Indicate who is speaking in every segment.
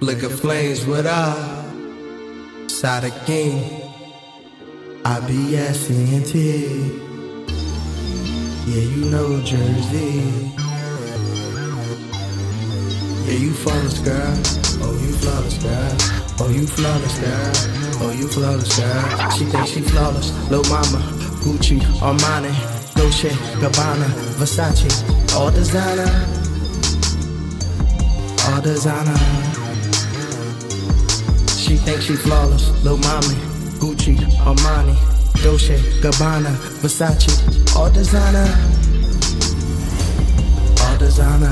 Speaker 1: Fligga Flames with I. Side of king. IBS and Yeah, you know Jersey. Yeah, you flawless, girl. Oh, you flawless, girl. Oh, you flawless, girl. Oh, you flawless, girl. She thinks she flawless. Lil' mama, Gucci, Armani, Dolce, Gabbana, Versace, all designer. All designer. She she flawless. Lil' mommy, Gucci, Armani, Dolce, Gabbana, Versace, all designer. All designer.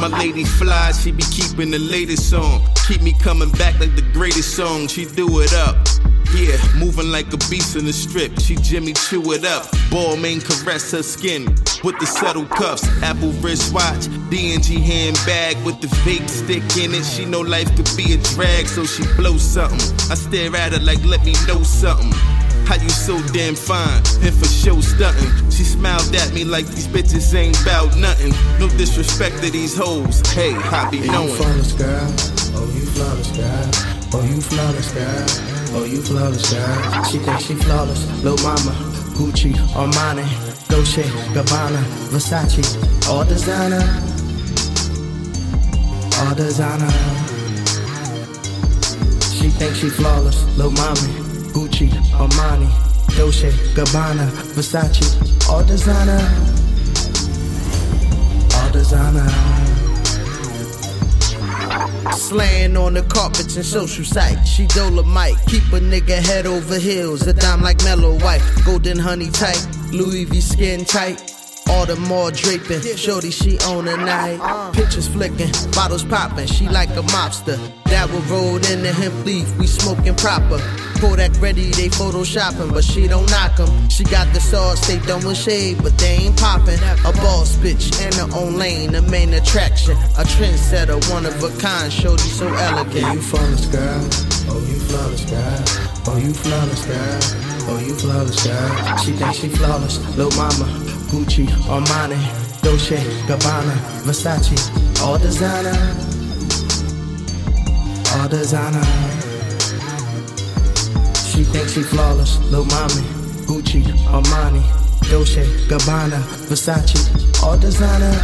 Speaker 2: My lady fly, she be keeping the latest song. Keep me coming back like the greatest song. She do it up. Yeah, moving like a beast in the strip. She Jimmy Choo it up. Balmain caress her skin with the subtle cuffs. Apple wristwatch, DNG handbag with the vape stick in it. She know life could be a drag, so she blow something. I stare at her like, let me know something. How you so damn fine and for show stunting? She smiled at me like these bitches ain't bout nothing. No disrespect to these hoes. Hey, I be knowing.
Speaker 1: you flawless. Oh, you flawless, girl. Oh, you flawless, girl. Oh, you flawless, girl. She thinks she flawless. Lil' mama, Gucci, Armani, Dolce, Gabbana, Versace, all designer. All designer. She thinks she flawless. Lil' mommy, Gucci, Armani, Dolce, Gabbana, Versace, all designer. All designer. Slaying on the carpets and social sites. She Dolomite. Keep a nigga head over heels. A dime like mellow white. Golden honey tight. Louis V skin tight. All the more draping. Shorty, she on a night. Pictures flicking. Bottles popping. She like a mobster. Dabble rolled in the hemp leaf. We smoking proper. Kodak ready, they photoshopping, but she don't knock 'em. She got the sauce, they with shade, but they ain't popping. A boss bitch in her own lane, the main attraction. A trendsetter, one of a kind, shorty so elegant. Yeah, you flawless, girl. Oh, you flawless, girl. Oh, you flawless, girl. Oh, you flawless, girl. She thinks she flawless. little mama, Gucci, Armani, Dolce, Gabbana, Versace, all designer. All designer. She thinks she flawless, lil' mommy, Gucci, Armani, Dolce, Gabbana, Versace, all designer.